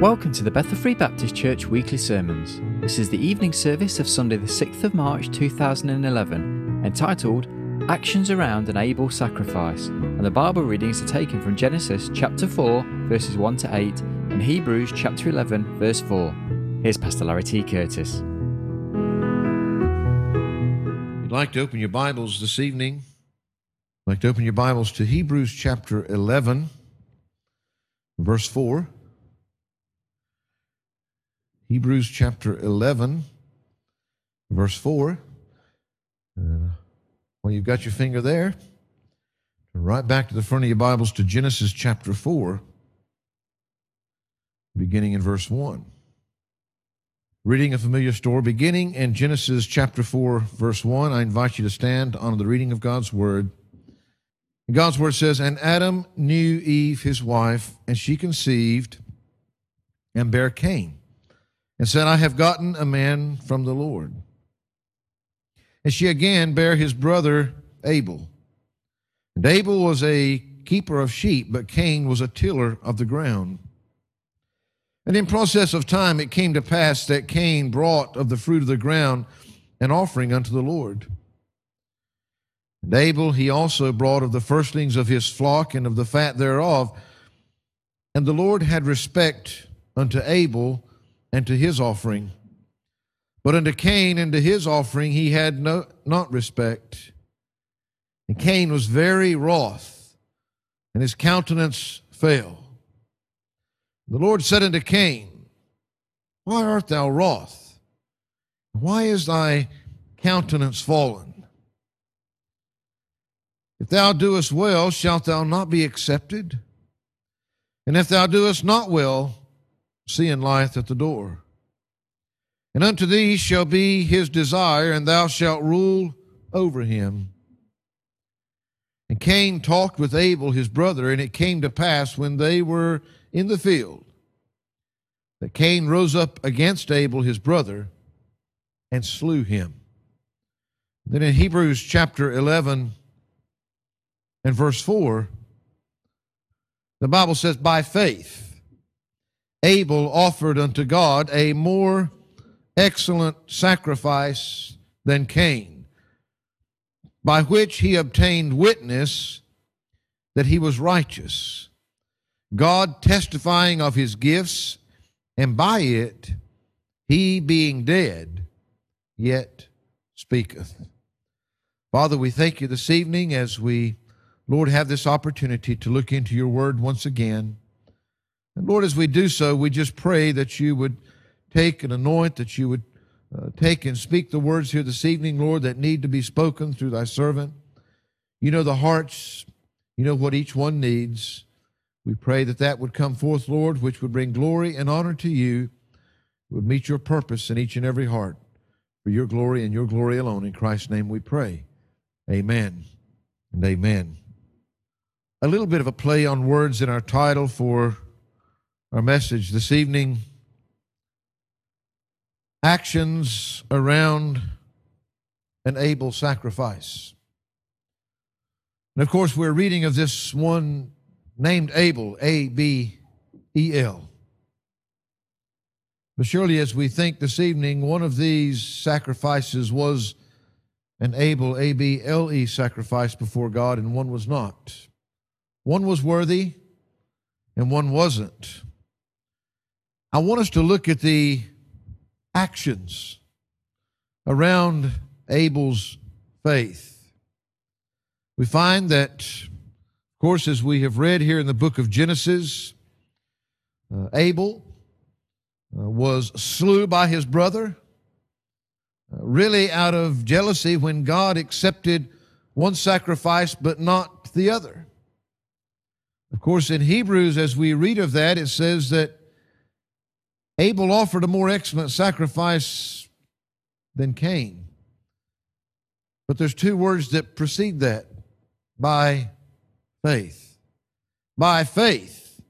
Welcome to the Bethel Free Baptist Church weekly sermons. This is the evening service of Sunday, the 6th of March 2011, entitled Actions Around an Able Sacrifice. And the Bible readings are taken from Genesis chapter 4, verses 1 to 8, and Hebrews chapter 11, verse 4. Here's Pastor Larry T. Curtis. You'd like to open your Bibles this evening. You'd like to open your Bibles to Hebrews chapter 11, verse 4. Hebrews chapter 11, verse 4. And well, you've got your finger there. Right back to the front of your Bibles to Genesis chapter 4, beginning in verse 1. Reading a familiar story, beginning in Genesis chapter 4, verse 1. I invite you to stand on the reading of God's word. God's word says, And Adam knew Eve, his wife, and she conceived and bare Cain and said, I have gotten a man from the Lord. And she again bare his brother Abel. And Abel was a keeper of sheep, but Cain was a tiller of the ground. And in process of time it came to pass that Cain brought of the fruit of the ground an offering unto the Lord. And Abel he also brought of the firstlings of his flock and of the fat thereof. And the Lord had respect unto Abel and to his offering. But unto Cain and to his offering he had no, not respect. And Cain was very wroth, and his countenance fell. The Lord said unto Cain, Why art thou wroth? Why is thy countenance fallen? If thou doest well, shalt thou not be accepted? And if thou doest not well, sin lieth at the door. And unto thee shall be his desire, and thou shalt rule over him. And Cain talked with Abel his brother, and it came to pass when they were in the field that Cain rose up against Abel his brother and slew him. Then in Hebrews chapter 11 and verse 4, the Bible says, By faith, Abel offered unto God a more excellent sacrifice than Cain, by which he obtained witness that he was righteous, God testifying of his gifts, and by it he being dead yet speaketh. Father, we thank you this evening as we, Lord, have this opportunity to look into your word once again. And Lord, as we do so, we just pray that you would take and anoint, that you would uh, take and speak the words here this evening, Lord, that need to be spoken through thy servant. You know the hearts, you know what each one needs. We pray that that would come forth, Lord, which would bring glory and honor to you, would meet your purpose in each and every heart for your glory and your glory alone. In Christ's name we pray. Amen and amen. A little bit of a play on words in our title for our message this evening actions around an able sacrifice. And of course, we're reading of this one named Abel, A B E L. But surely, as we think this evening, one of these sacrifices was an Abel, A B L E sacrifice before God, and one was not. One was worthy, and one wasn't. I want us to look at the actions around Abel's faith. We find that, of course, as we have read here in the book of Genesis, uh, Abel uh, was slew by his brother, uh, really out of jealousy when God accepted one sacrifice but not the other. Of course, in Hebrews, as we read of that, it says that Abel offered a more excellent sacrifice than Cain. But there's two words that precede that by faith. By faith,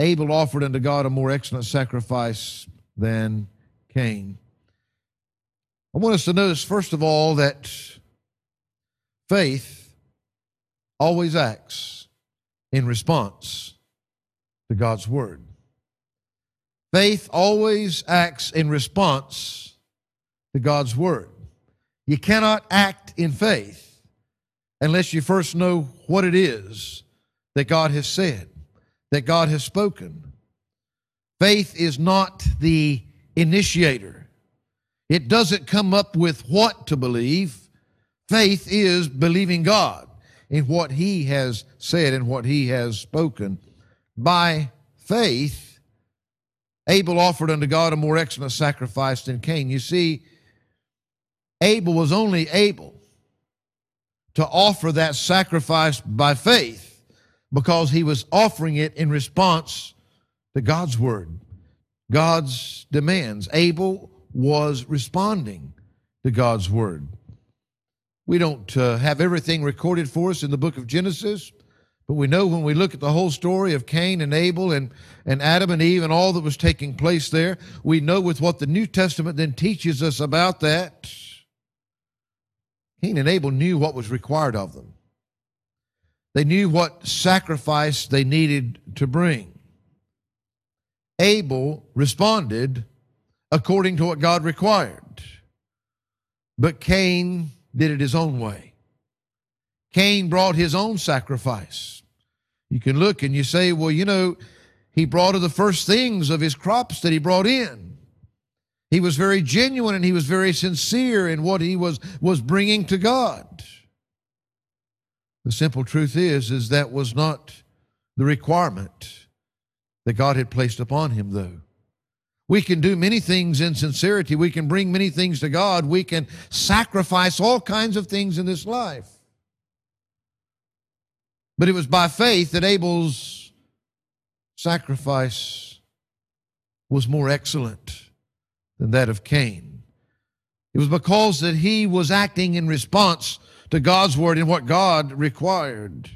Abel offered unto God a more excellent sacrifice than Cain. I want us to notice, first of all, that faith always acts in response to God's word. Faith always acts in response to God's word. You cannot act in faith unless you first know what it is that God has said, that God has spoken. Faith is not the initiator. It doesn't come up with what to believe. Faith is believing God in what He has said and what He has spoken. By faith, Abel offered unto God a more excellent sacrifice than Cain. You see, Abel was only able to offer that sacrifice by faith because he was offering it in response to God's word, God's demands. Abel was responding to God's word. We don't uh, have everything recorded for us in the book of Genesis, but we know when we look at the whole story of Cain and Abel and, and Adam and Eve and all that was taking place there, we know with what the New Testament then teaches us about that Cain and Abel knew what was required of them. They knew what sacrifice they needed to bring. Abel responded according to what God required, but Cain did it his own way. Cain brought his own sacrifice. You can look and you say, well, you know, he brought of the first things of his crops that he brought in. He was very genuine and he was very sincere in what he was, was bringing to God. The simple truth is, is that was not the requirement that God had placed upon him, though. We can do many things in sincerity. We can bring many things to God. We can sacrifice all kinds of things in this life. But it was by faith that Abel's sacrifice was more excellent than that of Cain. It was because that he was acting in response to God's word and what God required.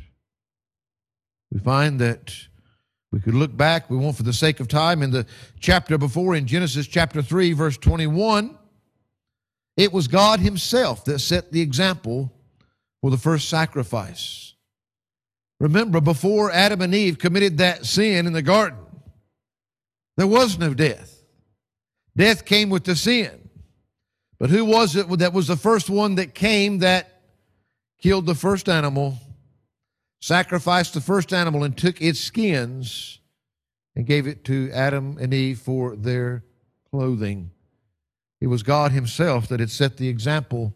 We find that we could look back, we won't for the sake of time, in the chapter before, in Genesis chapter 3, verse 21. It was God Himself that set the example for the first sacrifice. Remember, before Adam and Eve committed that sin in the garden, there was no death. Death came with the sin. But who was it that was the first one that came that killed the first animal, sacrificed the first animal, and took its skins and gave it to Adam and Eve for their clothing? It was God Himself that had set the example.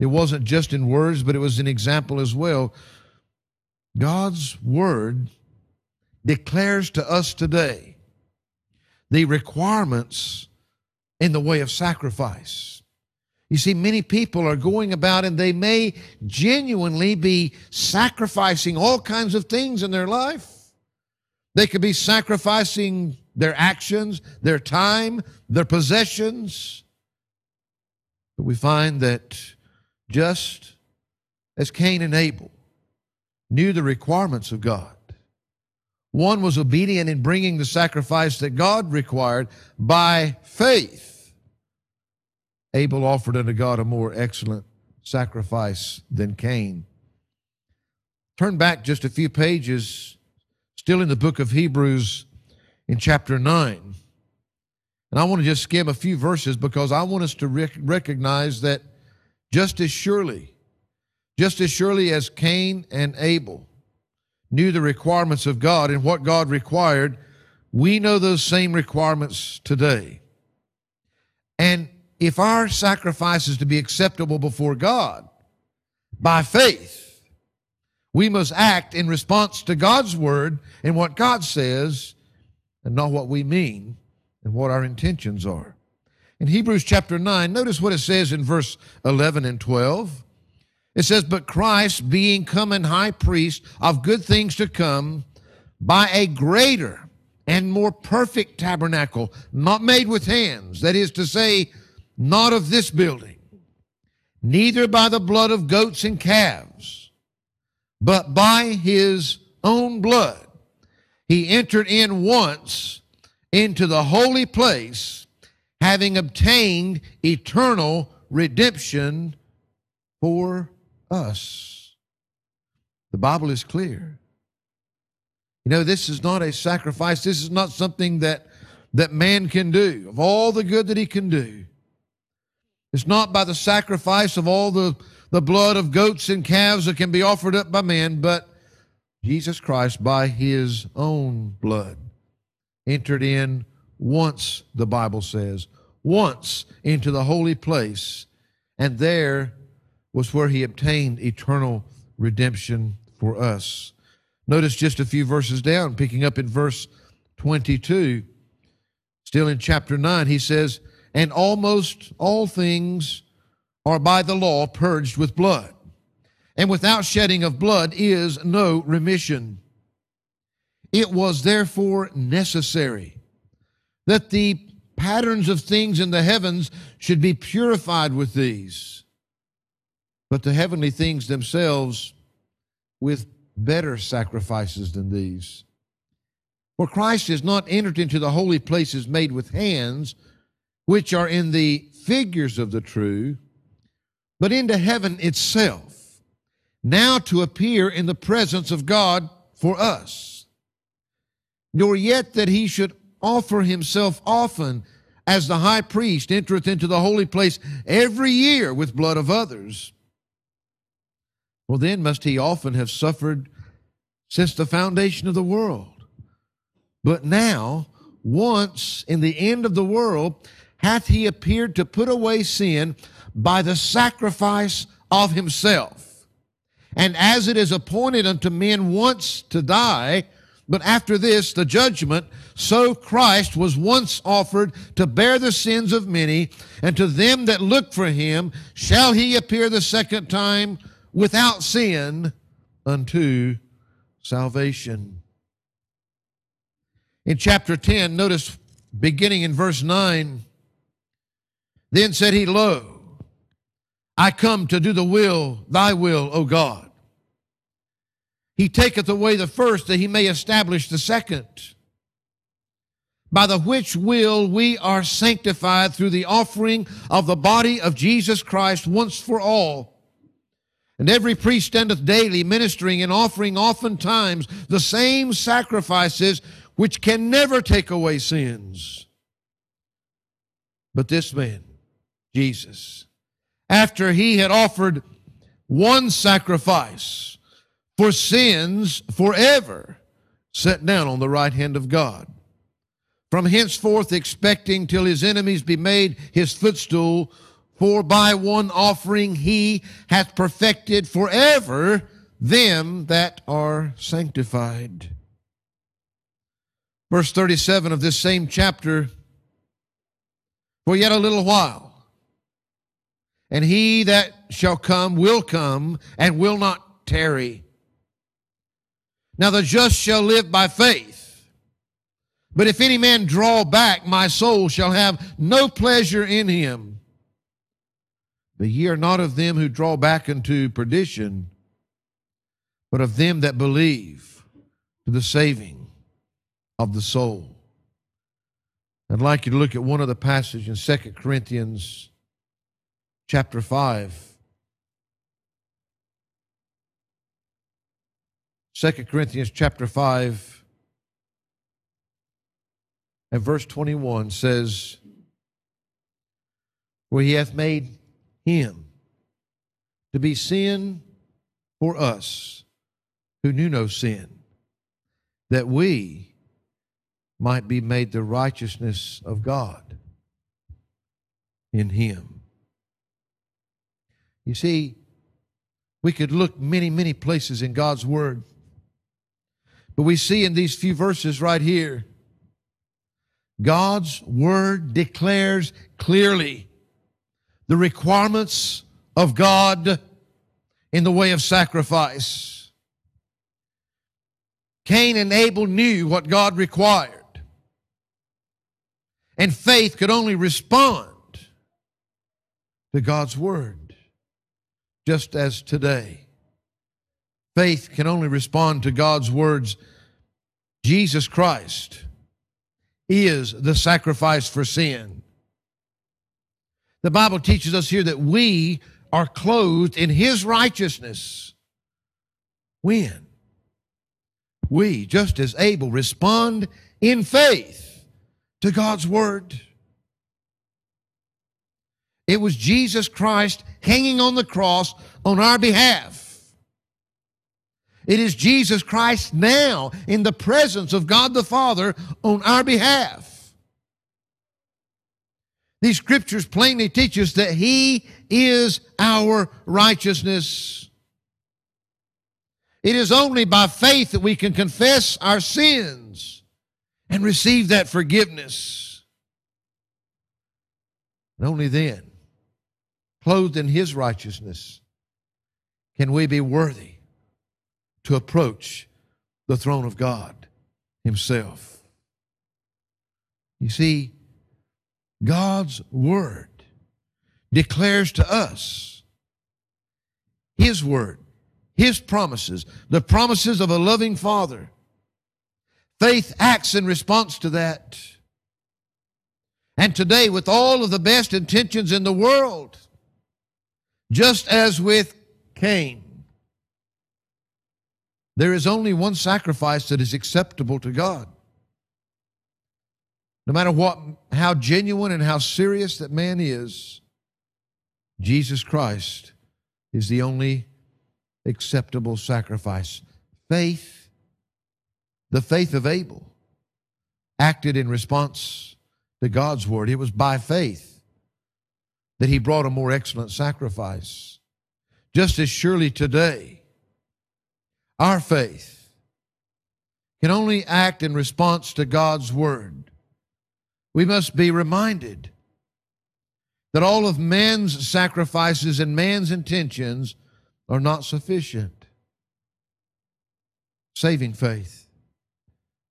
It wasn't just in words, but it was an example as well. God's Word declares to us today the requirements in the way of sacrifice. You see, many people are going about and they may genuinely be sacrificing all kinds of things in their life. They could be sacrificing their actions, their time, their possessions. But we find that just as Cain and Abel knew the requirements of God, one was obedient in bringing the sacrifice that God required by faith. Abel offered unto God a more excellent sacrifice than Cain. Turn back just a few pages, still in the book of Hebrews in chapter 9. And I want to just skim a few verses because I want us to rec- recognize that just as surely, just as surely as Cain and Abel, knew the requirements of God and what God required, we know those same requirements today. And if our sacrifice is to be acceptable before God by faith, we must act in response to God's word and what God says and not what we mean and what our intentions are. In Hebrews chapter 9, notice what it says in verse 11 and 12. It says, But Christ, being come and high priest of good things to come, by a greater and more perfect tabernacle, not made with hands, that is to say, not of this building, neither by the blood of goats and calves, but by his own blood, he entered in once into the holy place, having obtained eternal redemption for us. The Bible is clear. You know, this is not a sacrifice. This is not something that that man can do, of all the good that he can do. It's not by the sacrifice of all the, the blood of goats and calves that can be offered up by man, but Jesus Christ, by his own blood, entered in once, the Bible says, once into the holy place, and there was where he obtained eternal redemption for us. Notice just a few verses down, picking up in verse 22, still in chapter 9, he says, And almost all things are by the law purged with blood, and without shedding of blood is no remission. It was therefore necessary that the patterns of things in the heavens should be purified with these, but the heavenly things themselves with better sacrifices than these. For Christ has not entered into the holy places made with hands, which are in the figures of the true, but into heaven itself, now to appear in the presence of God for us. Nor yet that he should offer himself often as the high priest entereth into the holy place every year with blood of others. Well, then must he often have suffered since the foundation of the world. But now, once in the end of the world, hath he appeared to put away sin by the sacrifice of himself. And as it is appointed unto men once to die, but after this the judgment, so Christ was once offered to bear the sins of many, and to them that look for him shall he appear the second time without sin unto salvation. In chapter 10, notice beginning in verse 9, then said he, Lo, I come to do the will, thy will, O God. He taketh away the first that he may establish the second. By the which will we are sanctified through the offering of the body of Jesus Christ once for all. And every priest standeth daily ministering and offering oftentimes the same sacrifices which can never take away sins. But this man, Jesus, after he had offered one sacrifice for sins forever, sat down on the right hand of God. From henceforth expecting till his enemies be made his footstool, for by one offering he hath perfected forever them that are sanctified. Verse 37 of this same chapter For yet a little while, and he that shall come will come and will not tarry. Now the just shall live by faith. But if any man draw back, my soul shall have no pleasure in him. But ye are not of them who draw back unto perdition, but of them that believe to the saving of the soul. I'd like you to look at one of the passages in 2 Corinthians chapter 5. 2 Corinthians chapter 5 and verse 21 says, Where he hath made him to be sin for us who knew no sin, that we might be made the righteousness of God in him. You see, we could look many, many places in God's Word, but we see in these few verses right here, God's Word declares clearly the requirements of God in the way of sacrifice. Cain and Abel knew what God required. And faith could only respond to God's word, just as today. Faith can only respond to God's words. Jesus Christ is the sacrifice for sin. The Bible teaches us here that we are clothed in His righteousness. When? We, just as Abel, respond in faith to God's Word. It was Jesus Christ hanging on the cross on our behalf. It is Jesus Christ now in the presence of God the Father on our behalf. These scriptures plainly teach us that He is our righteousness. It is only by faith that we can confess our sins and receive that forgiveness. And only then, clothed in His righteousness, can we be worthy to approach the throne of God Himself. You see, God's Word declares to us His Word, His promises, the promises of a loving Father. Faith acts in response to that. And today, with all of the best intentions in the world, just as with Cain, there is only one sacrifice that is acceptable to God. No matter what, how genuine and how serious that man is, Jesus Christ is the only acceptable sacrifice. Faith, the faith of Abel, acted in response to God's word. It was by faith that he brought a more excellent sacrifice. Just as surely today, our faith can only act in response to God's word. We must be reminded that all of man's sacrifices and man's intentions are not sufficient. Saving faith.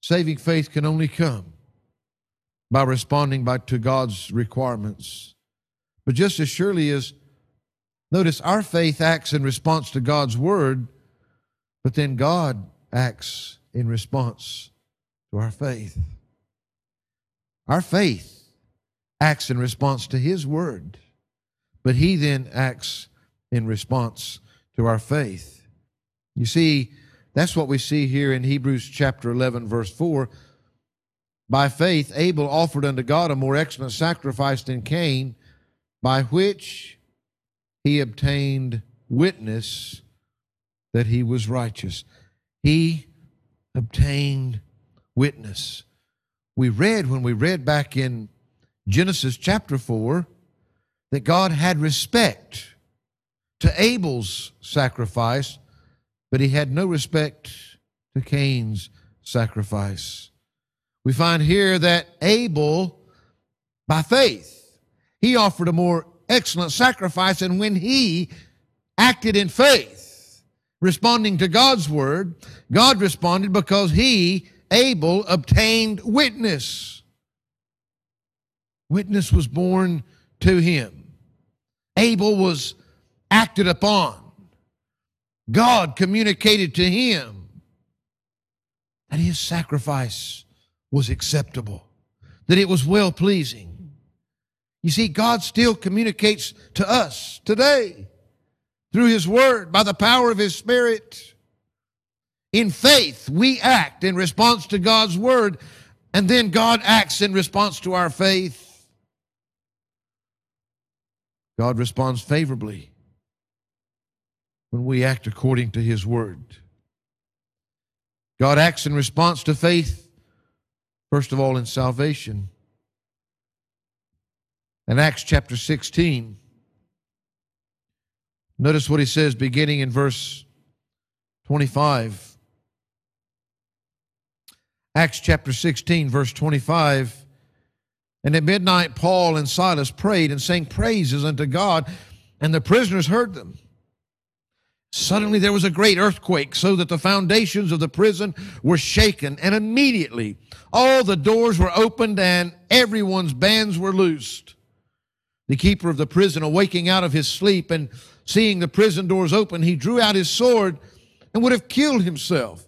Saving faith can only come by responding by, to God's requirements. But just as surely as, notice, our faith acts in response to God's word, but then God acts in response to our faith. Our faith acts in response to His word, but He then acts in response to our faith. You see, that's what we see here in Hebrews chapter 11, verse 4. By faith, Abel offered unto God a more excellent sacrifice than Cain, by which he obtained witness that he was righteous. He obtained witness. We read when we read back in Genesis chapter 4 that God had respect to Abel's sacrifice, but he had no respect to Cain's sacrifice. We find here that Abel, by faith, he offered a more excellent sacrifice, and when he acted in faith, responding to God's word, God responded because he, Abel, obtained witness. Witness was borne to him. Abel was acted upon. God communicated to him that his sacrifice was acceptable, that it was well pleasing. You see, God still communicates to us today through His Word, by the power of His Spirit. In faith, we act in response to God's Word, and then God acts in response to our faith. God responds favorably when we act according to His Word. God acts in response to faith, first of all, in salvation. In Acts chapter 16, Notice what he says beginning in verse 25. Acts chapter 16, verse 25. And at midnight, Paul and Silas prayed and sang praises unto God, and the prisoners heard them. Suddenly there was a great earthquake, so that the foundations of the prison were shaken, and immediately all the doors were opened and everyone's bands were loosed. The keeper of the prison, awaking out of his sleep and seeing the prison doors open, he drew out his sword and would have killed himself,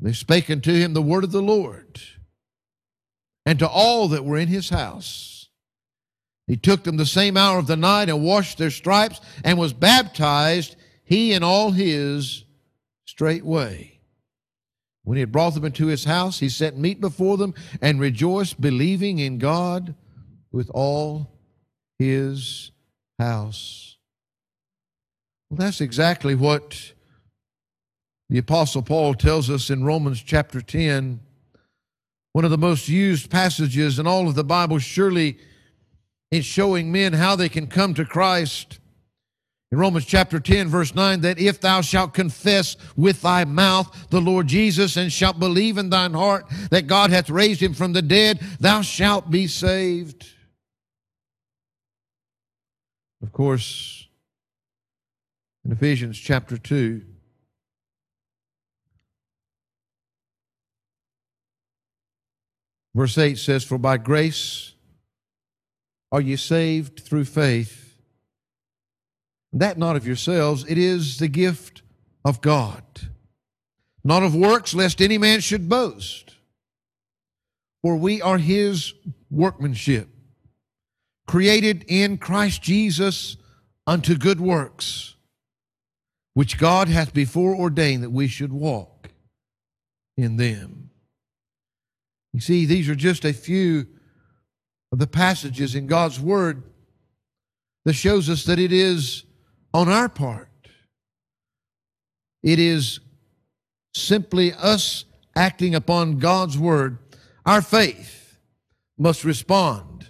They spake unto him the word of the Lord, and to all that were in his house. He took them the same hour of the night and washed their stripes, and was baptized, he and all his, straightway. When he had brought them into his house, he set meat before them and rejoiced, believing in God with all his house. Well, that's exactly what the Apostle Paul tells us in Romans chapter 10, one of the most used passages in all of the Bible, surely in showing men how they can come to Christ in Romans chapter 10, verse 9, that if thou shalt confess with thy mouth the Lord Jesus and shalt believe in thine heart that God hath raised him from the dead, thou shalt be saved. Of course, in Ephesians chapter 2, verse 8 says, For by grace are ye saved through faith that not of yourselves, it is the gift of God. Not of works, lest any man should boast. For we are his workmanship, created in Christ Jesus unto good works, which God hath before ordained that we should walk in them. You see, these are just a few of the passages in God's Word that shows us that it is on our part. It is simply us acting upon God's word. Our faith must respond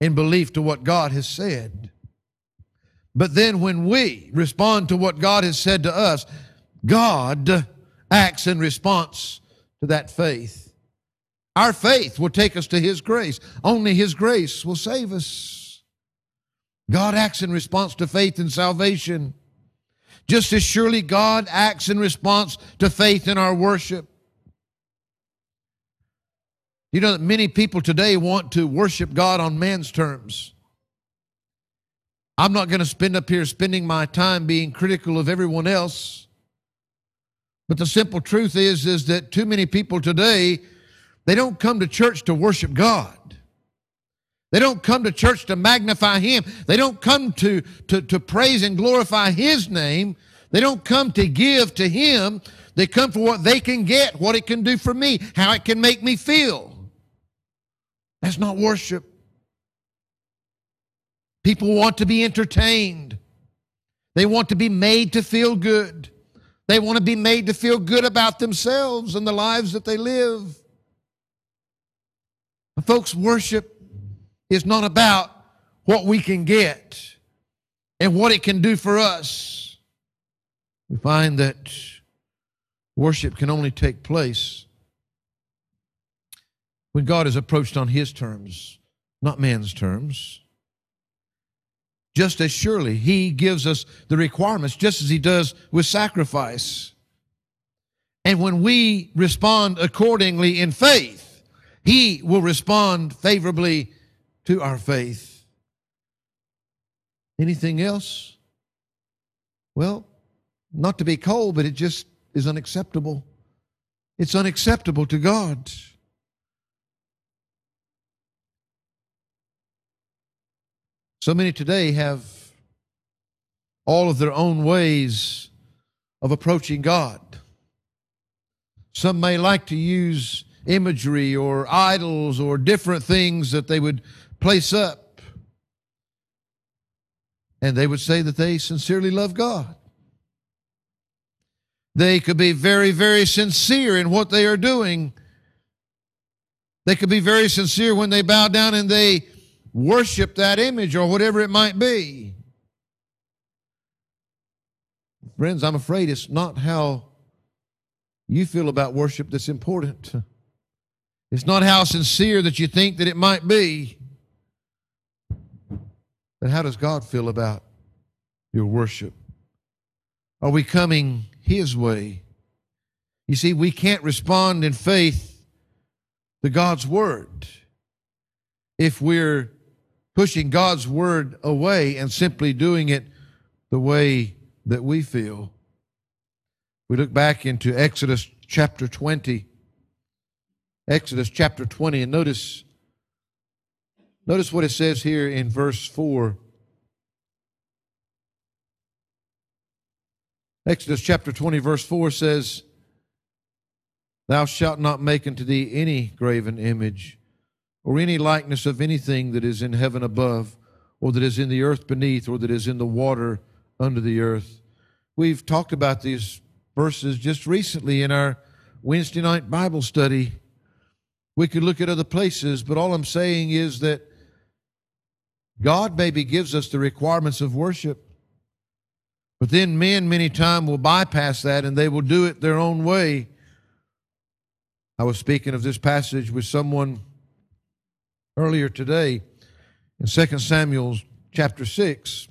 in belief to what God has said. But then when we respond to what God has said to us, God acts in response to that faith. Our faith will take us to His grace. Only His grace will save us. God acts in response to faith and salvation. Just as surely God acts in response to faith in our worship. You know that many people today want to worship God on man's terms. I'm not going to spend up here spending my time being critical of everyone else. But the simple truth is, is that too many people today, they don't come to church to worship God. They don't come to church to magnify Him. They don't come to, to, to praise and glorify His name. They don't come to give to Him. They come for what they can get, what it can do for me, how it can make me feel. That's not worship. People want to be entertained. They want to be made to feel good. They want to be made to feel good about themselves and the lives that they live. Folks, worship is not about what we can get and what it can do for us. We find that worship can only take place when God is approached on His terms, not man's terms. Just as surely He gives us the requirements, just as He does with sacrifice. And when we respond accordingly in faith, He will respond favorably to our faith. Anything else? Well, not to be cold, but it just is unacceptable. It's unacceptable to God. So many today have all of their own ways of approaching God. Some may like to use imagery or idols or different things that they would place up. And they would say that they sincerely love God. They could be very, very sincere in what they are doing. They could be very sincere when they bow down and they worship that image or whatever it might be. Friends, I'm afraid it's not how you feel about worship that's important. It's not how sincere that you think that it might be. But how does God feel about your worship? Are we coming His way? You see, we can't respond in faith to God's word if we're pushing God's word away and simply doing it the way that we feel. We look back into Exodus chapter 20. Exodus chapter 20, and notice, notice what it says here in verse 4. Exodus chapter 20, verse 4 says, Thou shalt not make unto thee any graven image, or any likeness of anything that is in heaven above, or that is in the earth beneath, or that is in the water under the earth. We've talked about these verses just recently in our Wednesday night Bible study. We could look at other places, but all I'm saying is that God maybe gives us the requirements of worship, but then men many times will bypass that and they will do it their own way. I was speaking of this passage with someone earlier today in 2 Samuel chapter 6.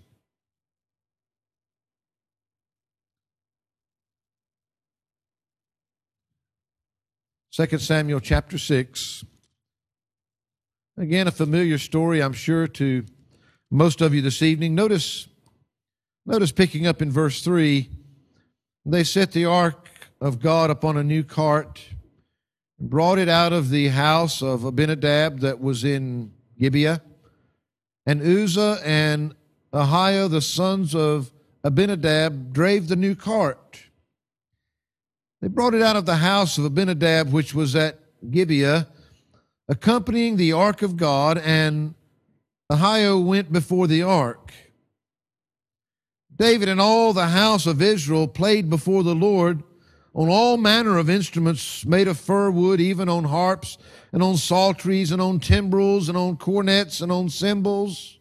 Second Samuel chapter 6. Again, a familiar story, I'm sure, to most of you this evening. Notice, notice picking up in verse 3, they set the ark of God upon a new cart and brought it out of the house of Abinadab that was in Gibeah. And Uzzah and Ahio, the sons of Abinadab, drave the new cart. They brought it out of the house of Abinadab, which was at Gibeah, accompanying the ark of God, and Ahio went before the ark. David and all the house of Israel played before the Lord on all manner of instruments made of fir wood, even on harps and on psalteries and on timbrels and on cornets and on cymbals.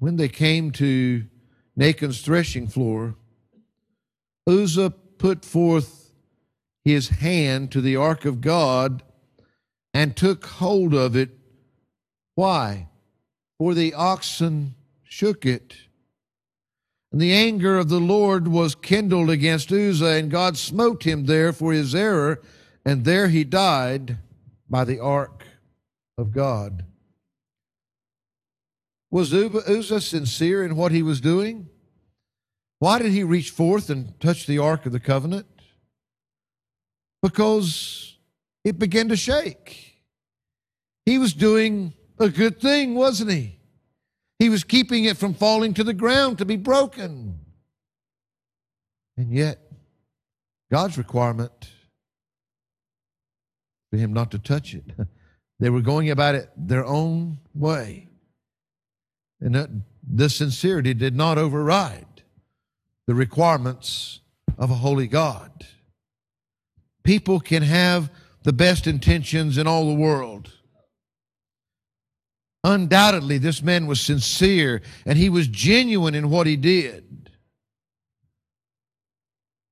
When they came to Nachon's threshing floor, Uzzah put forth his hand to the ark of God and took hold of it. Why? For the oxen shook it. And the anger of the Lord was kindled against Uzzah, and God smote him there for his error, and there he died by the ark of God. Was Uzzah sincere in what he was doing? Why did he reach forth and touch the ark of the covenant? Because it began to shake. He was doing a good thing, wasn't he? He was keeping it from falling to the ground to be broken. And yet, God's requirement for him not to touch it. They were going about it their own way. And that, the sincerity did not override the requirements of a holy God. People can have the best intentions in all the world. Undoubtedly, this man was sincere and he was genuine in what he did.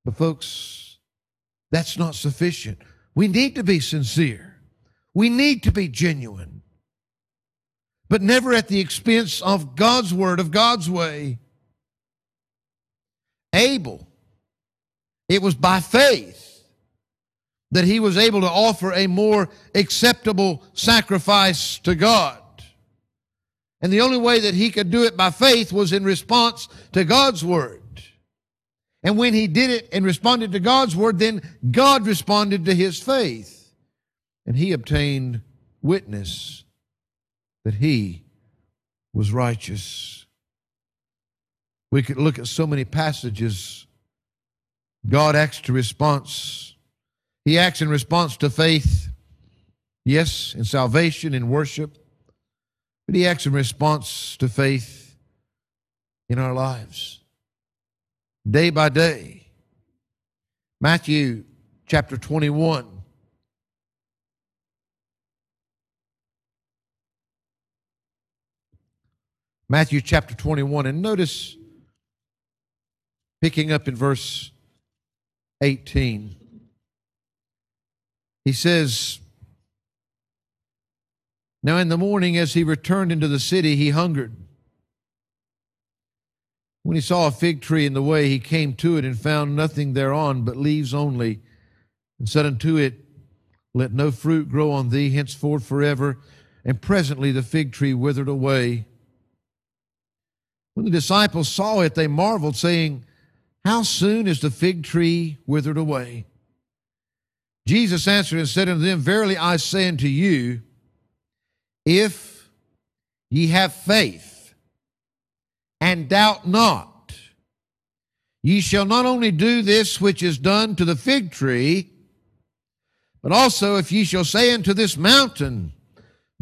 But, folks, that's not sufficient. We need to be sincere, we need to be genuine, but never at the expense of God's word, of God's way. Abel, it was by faith that he was able to offer a more acceptable sacrifice to God. And the only way that he could do it by faith was in response to God's word. And when he did it and responded to God's word, then God responded to his faith. And he obtained witness that he was righteous. We could look at so many passages. God acts to response. He acts in response to faith. Yes, in salvation, in worship. But he acts in response to faith in our lives, day by day. Matthew chapter 21. Matthew chapter 21, and notice picking up in verse 18, he says, now in the morning, as he returned into the city, he hungered. When he saw a fig tree in the way, he came to it and found nothing thereon but leaves only, and said unto it, Let no fruit grow on thee henceforth forever. And presently the fig tree withered away. When the disciples saw it, they marveled, saying, How soon is the fig tree withered away? Jesus answered and said unto them, Verily I say unto you, if ye have faith and doubt not, ye shall not only do this which is done to the fig tree, but also if ye shall say unto this mountain,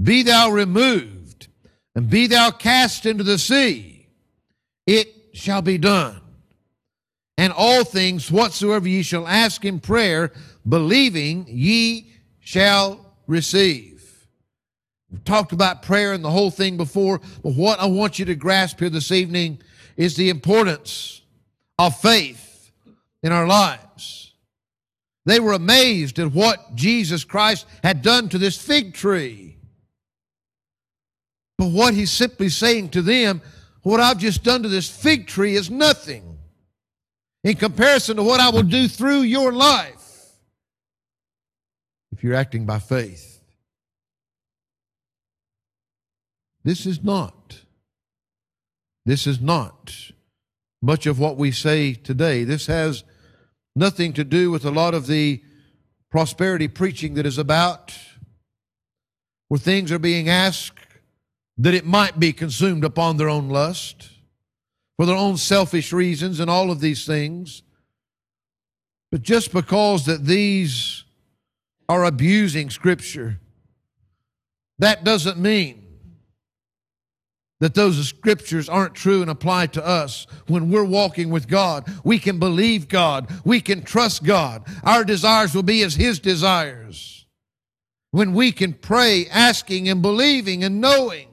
Be thou removed, and be thou cast into the sea, it shall be done. And all things whatsoever ye shall ask in prayer, believing, ye shall receive. We've talked about prayer and the whole thing before, but what I want you to grasp here this evening is the importance of faith in our lives. They were amazed at what Jesus Christ had done to this fig tree. But what he's simply saying to them, what I've just done to this fig tree is nothing in comparison to what I will do through your life if you're acting by faith. This is not. This is not much of what we say today. This has nothing to do with a lot of the prosperity preaching that is about, where things are being asked that it might be consumed upon their own lust, for their own selfish reasons, and all of these things. But just because that these are abusing Scripture, that doesn't mean that those scriptures aren't true and apply to us when we're walking with God. We can believe God. We can trust God. Our desires will be as His desires. When we can pray, asking and believing and knowing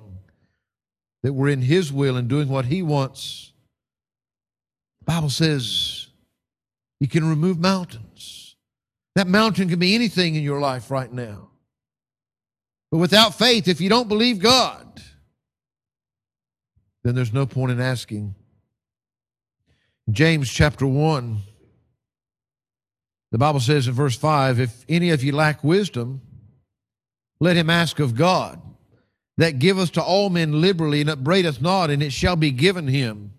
that we're in His will and doing what He wants. Bible says you can remove mountains. That mountain can be anything in your life right now. But without faith, if you don't believe God, then there's no point in asking. James chapter 1, the Bible says in verse 5 If any of you lack wisdom, let him ask of God, that giveth to all men liberally and upbraideth not, and it shall be given him.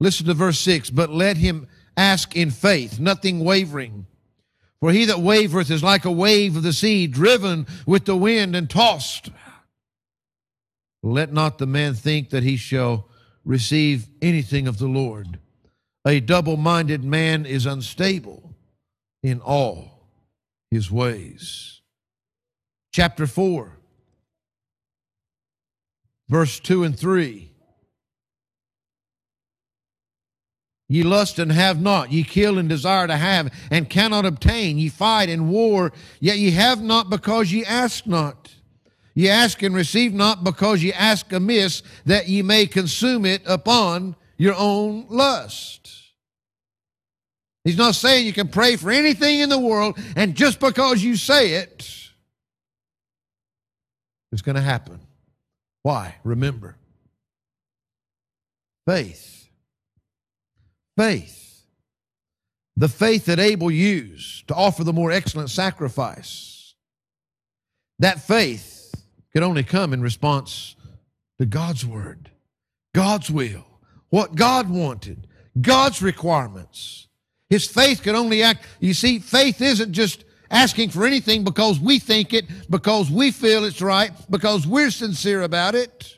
Listen to verse 6 But let him ask in faith, nothing wavering. For he that wavereth is like a wave of the sea, driven with the wind and tossed. Let not the man think that he shall receive anything of the Lord. A double minded man is unstable in all his ways. Chapter 4, verse 2 and 3. Ye lust and have not, ye kill and desire to have, and cannot obtain. Ye fight and war, yet ye have not because ye ask not. Ye ask and receive not because ye ask amiss, that ye may consume it upon your own lust. He's not saying you can pray for anything in the world, and just because you say it, it's going to happen. Why? Remember faith. Faith. The faith that Abel used to offer the more excellent sacrifice. That faith could only come in response to God's word, God's will, what God wanted, God's requirements. His faith could only act. You see, faith isn't just asking for anything because we think it, because we feel it's right, because we're sincere about it.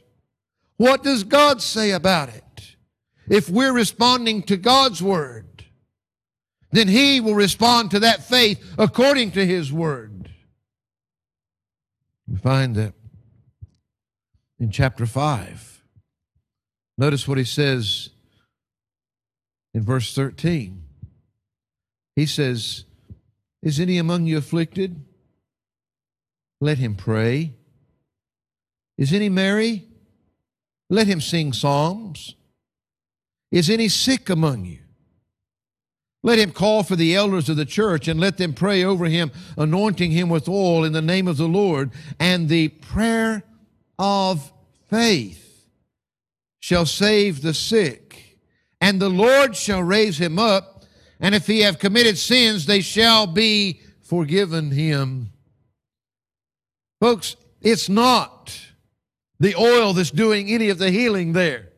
What does God say about it? If we're responding to God's word, then He will respond to that faith according to His word. We find that in chapter 5. Notice what he says in verse 13. He says, Is any among you afflicted? Let him pray. Is any merry? Let him sing psalms. Is any sick among you? Let him call for the elders of the church and let them pray over him, anointing him with oil in the name of the Lord. And the prayer of faith shall save the sick, and the Lord shall raise him up. and if he have committed sins, they shall be forgiven him. Folks, it's not the oil that's doing any of the healing there.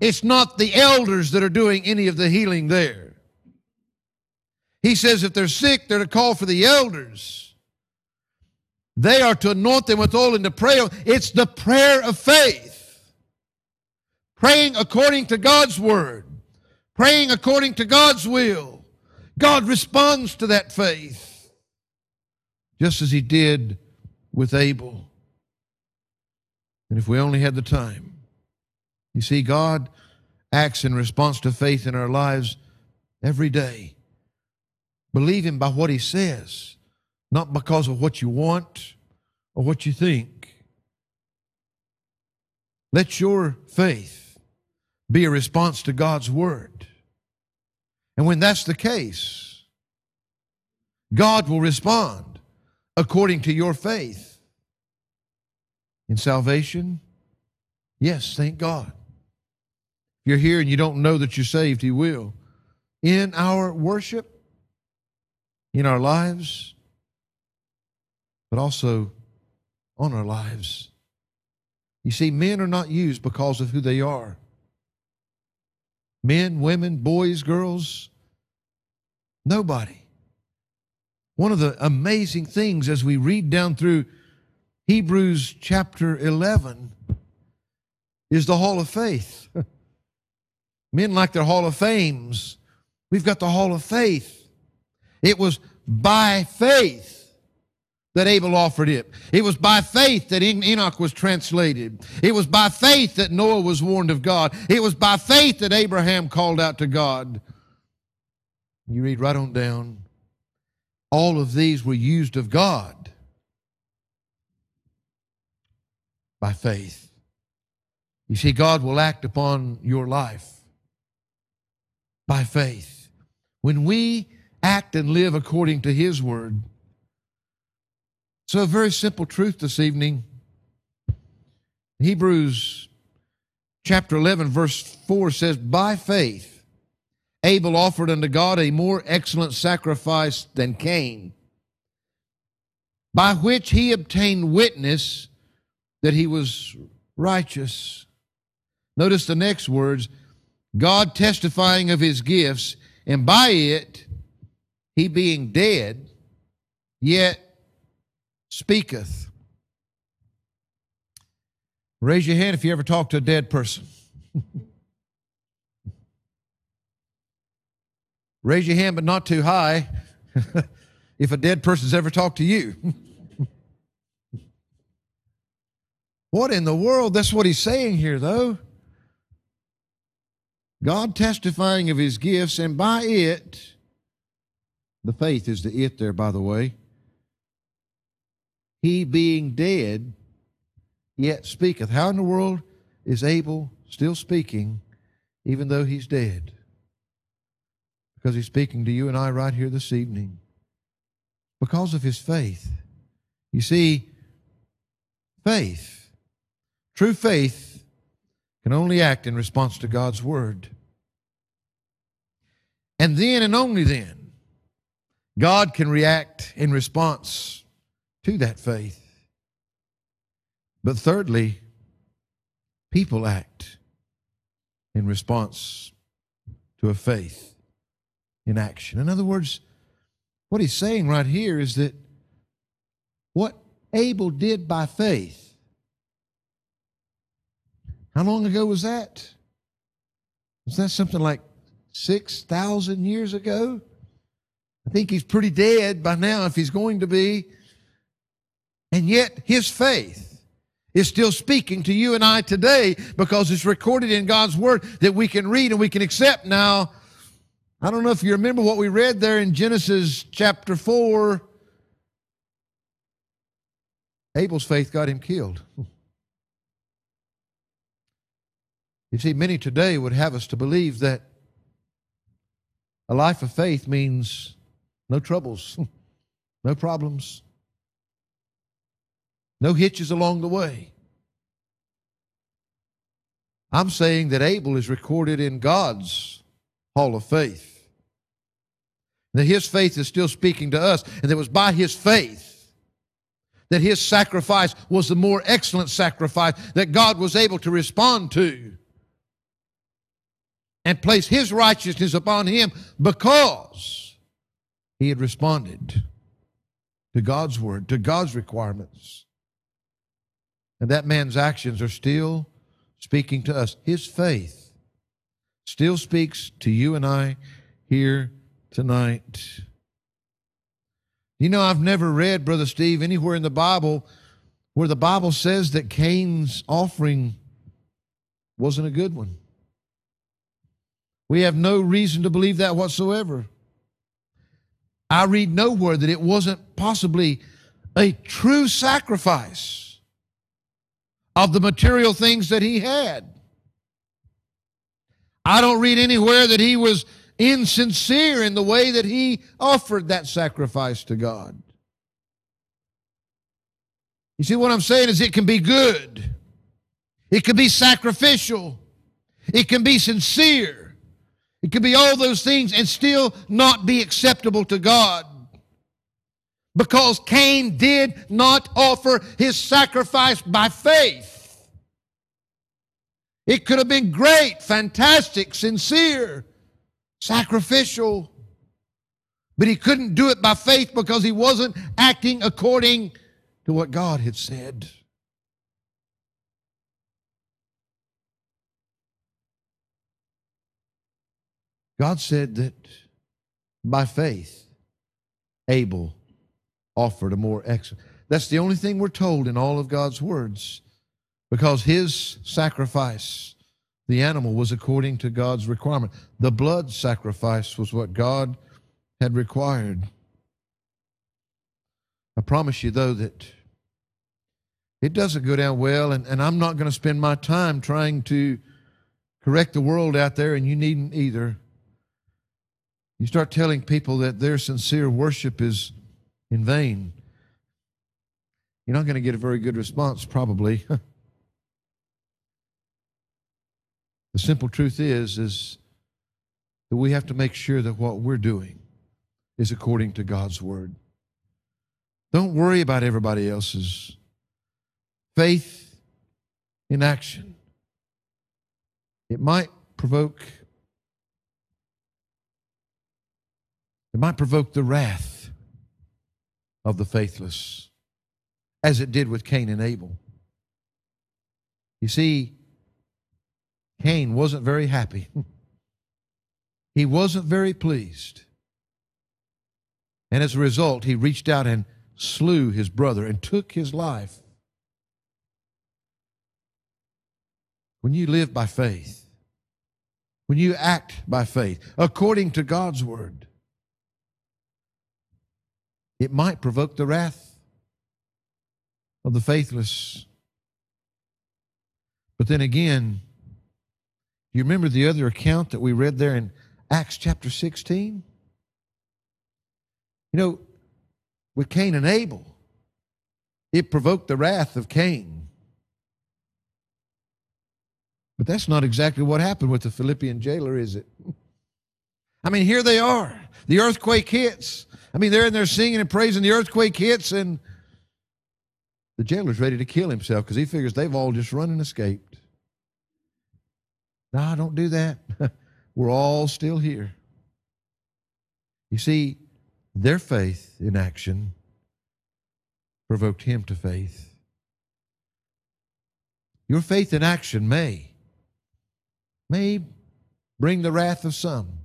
It's not the elders that are doing any of the healing there. He says if they're sick, they're to call for the elders. They are to anoint them with oil and to pray. It's the prayer of faith. Praying according to God's word. Praying according to God's will. God responds to that faith. Just as he did with Abel. And if we only had the time. You see, God acts in response to faith in our lives every day. Believe Him by what He says, not because of what you want or what you think. Let your faith be a response to God's Word. And when that's the case, God will respond according to your faith. In salvation, yes, thank God. You're here and you don't know that you're saved, He will. In our worship, in our lives, but also on our lives. You see, men are not used because of who they are. Men, women, boys, girls, nobody. One of the amazing things as we read down through Hebrews chapter 11 is the Hall of Faith. Men like their Hall of Fames. We've got the Hall of Faith. It was by faith that Abel offered it. It was by faith that Enoch was translated. It was by faith that Noah was warned of God. It was by faith that Abraham called out to God. You read right on down. All of these were used of God by faith. You see, God will act upon your life by faith. When we act and live according to His word. So, a very simple truth this evening Hebrews chapter 11, verse 4 says, By faith, Abel offered unto God a more excellent sacrifice than Cain, by which he obtained witness that he was righteous. Notice the next words God testifying of his gifts, and by it he being dead, yet speaketh. Raise your hand if you ever talk to a dead person. Raise your hand, but not too high, if a dead person's ever talked to you. what in the world? That's what he's saying here, though. God testifying of his gifts, and by it, the faith is the it there, by the way. He being dead, yet speaketh. How in the world is Abel still speaking, even though he's dead? Because he's speaking to you and I right here this evening. Because of his faith. You see, faith, true faith, can only act in response to God's word. And then and only then God can react in response to that faith. But thirdly, people act in response to a faith in action. In other words, what he's saying right here is that what Abel did by faith, how long ago was that? Was that something like 6,000 years ago? I think he's pretty dead by now if he's going to be. And yet his faith is still speaking to you and I today because it's recorded in God's word that we can read and we can accept now. I don't know if you remember what we read there in Genesis chapter 4. Abel's faith got him killed. You see, many today would have us to believe that a life of faith means no troubles, no problems, no hitches along the way. I'm saying that Abel is recorded in God's hall of faith. That his faith is still speaking to us, and that it was by his faith that his sacrifice was the more excellent sacrifice that God was able to respond to and place his righteousness upon him because he had responded to God's word, to God's requirements. And that man's actions are still speaking to us. His faith still speaks to you and I here tonight. You know, I've never read, Brother Steve, anywhere in the Bible where the Bible says that Cain's offering wasn't a good one. We have no reason to believe that whatsoever. I read nowhere that it wasn't possibly a true sacrifice of the material things that he had. I don't read anywhere that he was insincere in the way that he offered that sacrifice to God. You see, what I'm saying is it can be good, it can be sacrificial, it can be sincere. It could be all those things and still not be acceptable to God. Because Cain did not offer his sacrifice by faith. It could have been great, fantastic, sincere, sacrificial. But he couldn't do it by faith because he wasn't acting according to what God had said. God said that by faith, Abel offered a more excellent. That's the only thing we're told in all of God's words because his sacrifice, the animal, was according to God's requirement. The blood sacrifice was what God had required. I promise you, though, that it doesn't go down well, and, and I'm not going to spend my time trying to correct the world out there, and you needn't either. You start telling people that their sincere worship is in vain. You're not going to get a very good response, probably. the simple truth is, is that we have to make sure that what we're doing is according to God's word. Don't worry about everybody else's faith in action. It might provoke It might provoke the wrath of the faithless, as it did with Cain and Abel. You see, Cain wasn't very happy. he wasn't very pleased. And as a result, he reached out and slew his brother and took his life. When you live by faith, when you act by faith, according to God's word, it might provoke the wrath of the faithless. But then again, you remember the other account that we read there in Acts chapter 16? You know, with Cain and Abel, it provoked the wrath of Cain. But that's not exactly what happened with the Philippian jailer, is it? I mean, here they are. The earthquake hits. I mean, they're in there singing and praising. The earthquake hits, and the jailer's ready to kill himself because he figures they've all just run and escaped. No, don't do that. We're all still here. You see, their faith in action provoked him to faith. Your faith in action may, may bring the wrath of some.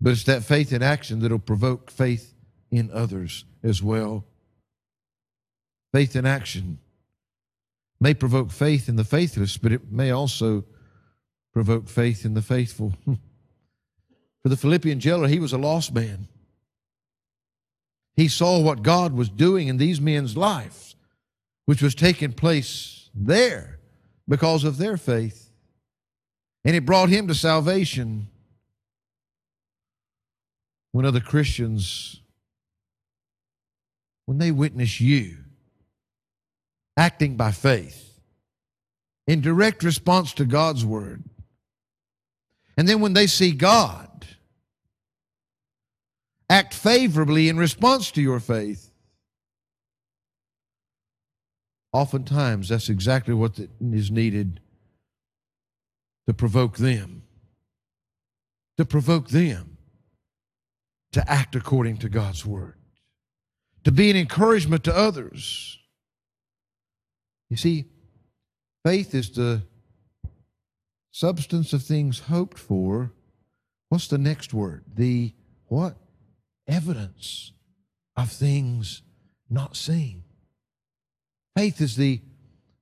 But it's that faith in action that'll provoke faith in others as well. Faith in action may provoke faith in the faithless, but it may also provoke faith in the faithful. For the Philippian jailer, he was a lost man. He saw what God was doing in these men's lives, which was taking place there because of their faith. And it brought him to salvation when other Christians, when they witness you acting by faith in direct response to God's word, and then when they see God act favorably in response to your faith. Oftentimes, that's exactly what is needed to provoke them. To provoke them to act according to God's word, to be an encouragement to others. You see, faith is the substance of things hoped for. What's the next word? The what? Evidence of things not seen. Faith is the,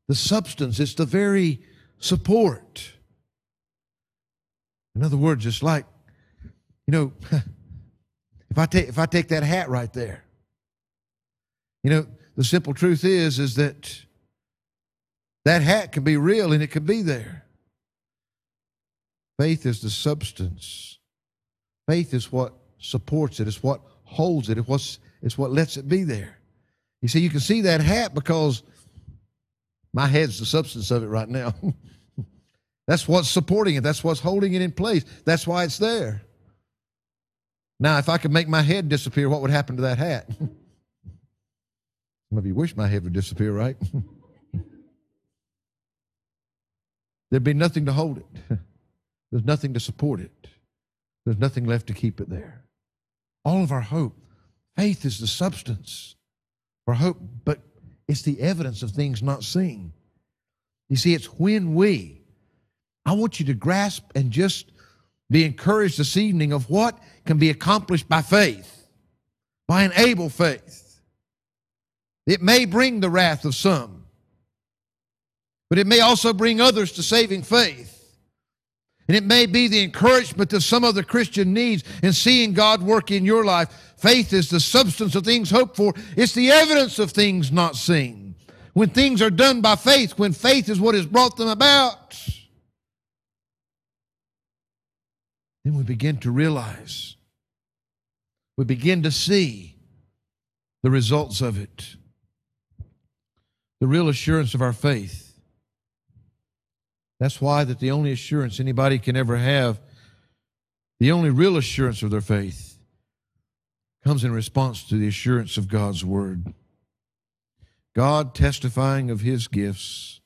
the substance, it's the very support. In other words, it's like, you know, if I take if I take that hat right there, you know, the simple truth is is that that hat can be real and it can be there. Faith is the substance. Faith is what supports it. It's what holds it. It's, what's, it's what lets it be there. You see, you can see that hat because my head's the substance of it right now. That's what's supporting it. That's what's holding it in place. That's why it's there. Now, if I could make my head disappear, what would happen to that hat? Some of you wish my head would disappear, right? There'd be nothing to hold it. There's nothing to support it. There's nothing left to keep it there. All of our hope, faith is the substance for hope, but it's the evidence of things not seen. You see, it's when we, I want you to grasp and just be encouraged this evening of what can be accomplished by faith, by an Abel faith. It may bring the wrath of some, but it may also bring others to saving faith. And it may be the encouragement that some other Christian needs in seeing God work in your life. Faith is the substance of things hoped for, it's the evidence of things not seen. When things are done by faith, when faith is what has brought them about, then we begin to realize, we begin to see the results of it. The real assurance of our faith that's why that the only assurance anybody can ever have, the only real assurance of their faith, comes in response to the assurance of God's word. God testifying of his gifts.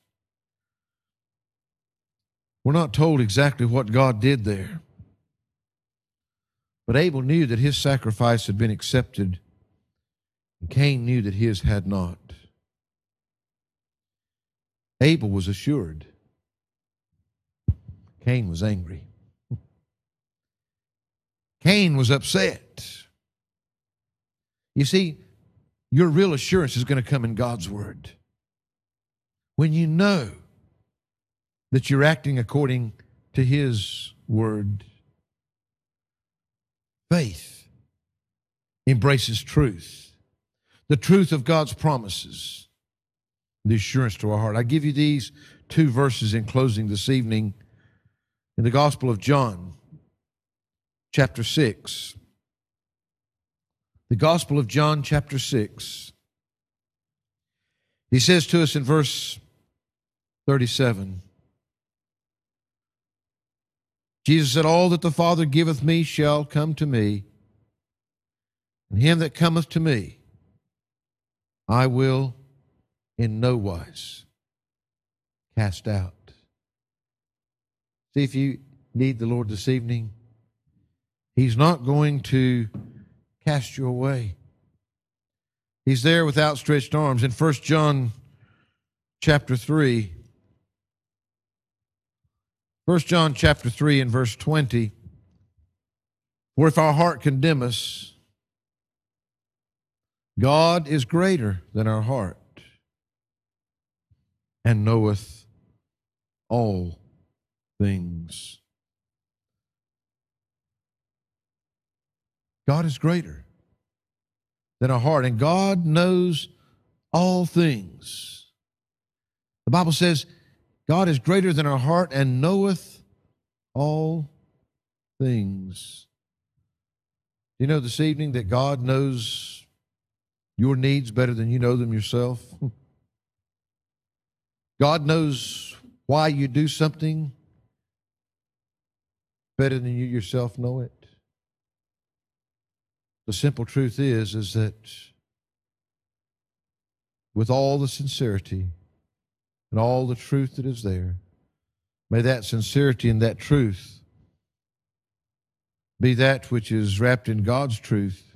We're not told exactly what God did there. But Abel knew that his sacrifice had been accepted, and Cain knew that his had not. Abel was assured. Cain was angry. Cain was upset. You see, your real assurance is going to come in God's Word. When you know that you're acting according to His Word, faith embraces truth, the truth of God's promises, the assurance to our heart. I give you these two verses in closing this evening in the Gospel of John, chapter 6. The Gospel of John, chapter 6. He says to us in verse 37 Jesus said, All that the Father giveth me shall come to me, and him that cometh to me I will in no wise cast out. See, if you need the Lord this evening, He's not going to cast you away. He's there with outstretched arms. In 1 John chapter 3, 1 John chapter 3 and verse 20, For if our heart condemn us, God is greater than our heart and knoweth all things. God is greater than our heart, and God knows all things. The Bible says, God is greater than our heart and knoweth all things. Do you know this evening that God knows your needs better than you know them yourself? God knows why you do something better than you yourself know it? the simple truth is, is that with all the sincerity and all the truth that is there, may that sincerity and that truth be that which is wrapped in God's truth,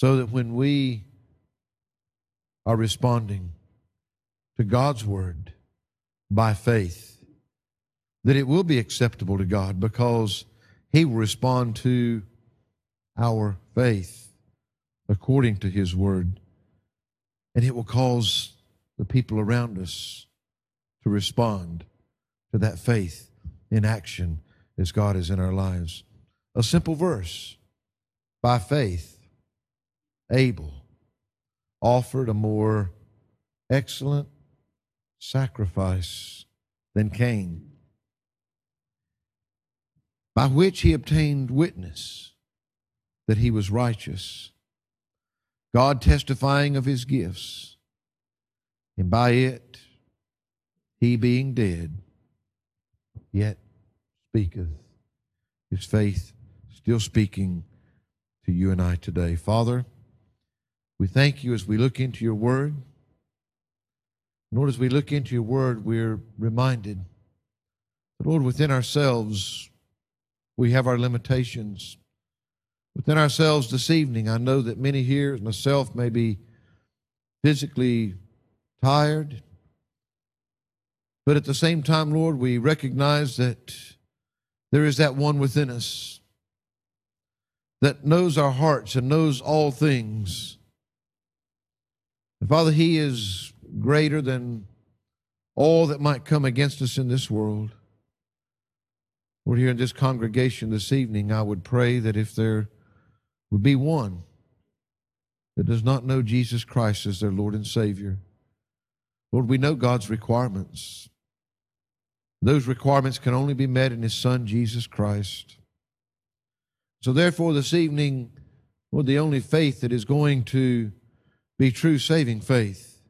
so that when we are responding to God's word by faith, that it will be acceptable to God because He will respond to our faith according to His word. And it will cause the people around us to respond to that faith in action as God is in our lives. A simple verse by faith, Abel offered a more excellent sacrifice than Cain, by which he obtained witness that he was righteous, God testifying of his gifts, and by it he being dead, yet speaketh. His faith still speaking to you and I today. Father, we thank you as we look into your word. Lord, as we look into your word, we're reminded that, Lord, within ourselves, we have our limitations. Within ourselves this evening, I know that many here, myself, may be physically tired. But at the same time, Lord, we recognize that there is that one within us that knows our hearts and knows all things. And Father, He is greater than all that might come against us in this world. Lord, here in this congregation this evening, I would pray that if there would be one that does not know Jesus Christ as their Lord and Savior, Lord, we know God's requirements. Those requirements can only be met in His Son, Jesus Christ. So, therefore, this evening, Lord, the only faith that is going to be true saving faith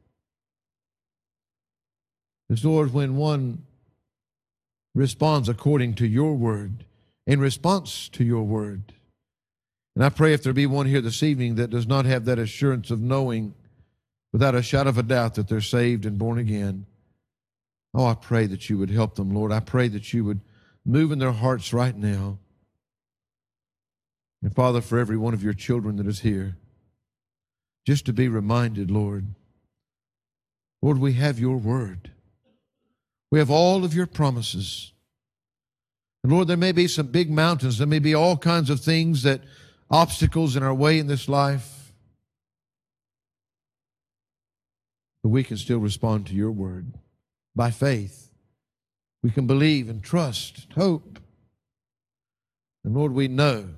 is, Lord, when one responds according to your word, in response to your word. And I pray if there be one here this evening that does not have that assurance of knowing without a shadow of a doubt that they're saved and born again. Oh, I pray that you would help them, Lord. I pray that you would move in their hearts right now. And Father, for every one of your children that is here, just to be reminded, Lord, Lord, we have your word. We have all of your promises. And Lord, there may be some big mountains. There may be all kinds of things that obstacles in our way in this life. But we can still respond to your word by faith. We can believe and trust, hope. And Lord, we know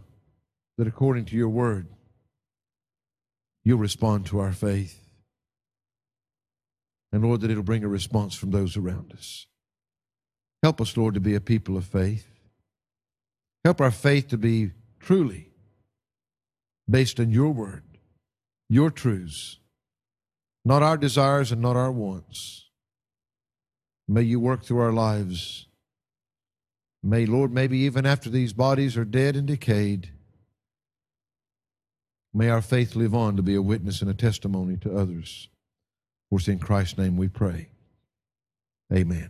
that according to your word, you'll respond to our faith. And Lord, that it'll bring a response from those around us. Help us, Lord, to be a people of faith. Help our faith to be truly based on your word, your truths, not our desires and not our wants. May you work through our lives. May, Lord, maybe even after these bodies are dead and decayed, may our faith live on to be a witness and a testimony to others. For it's in Christ's name we pray. Amen.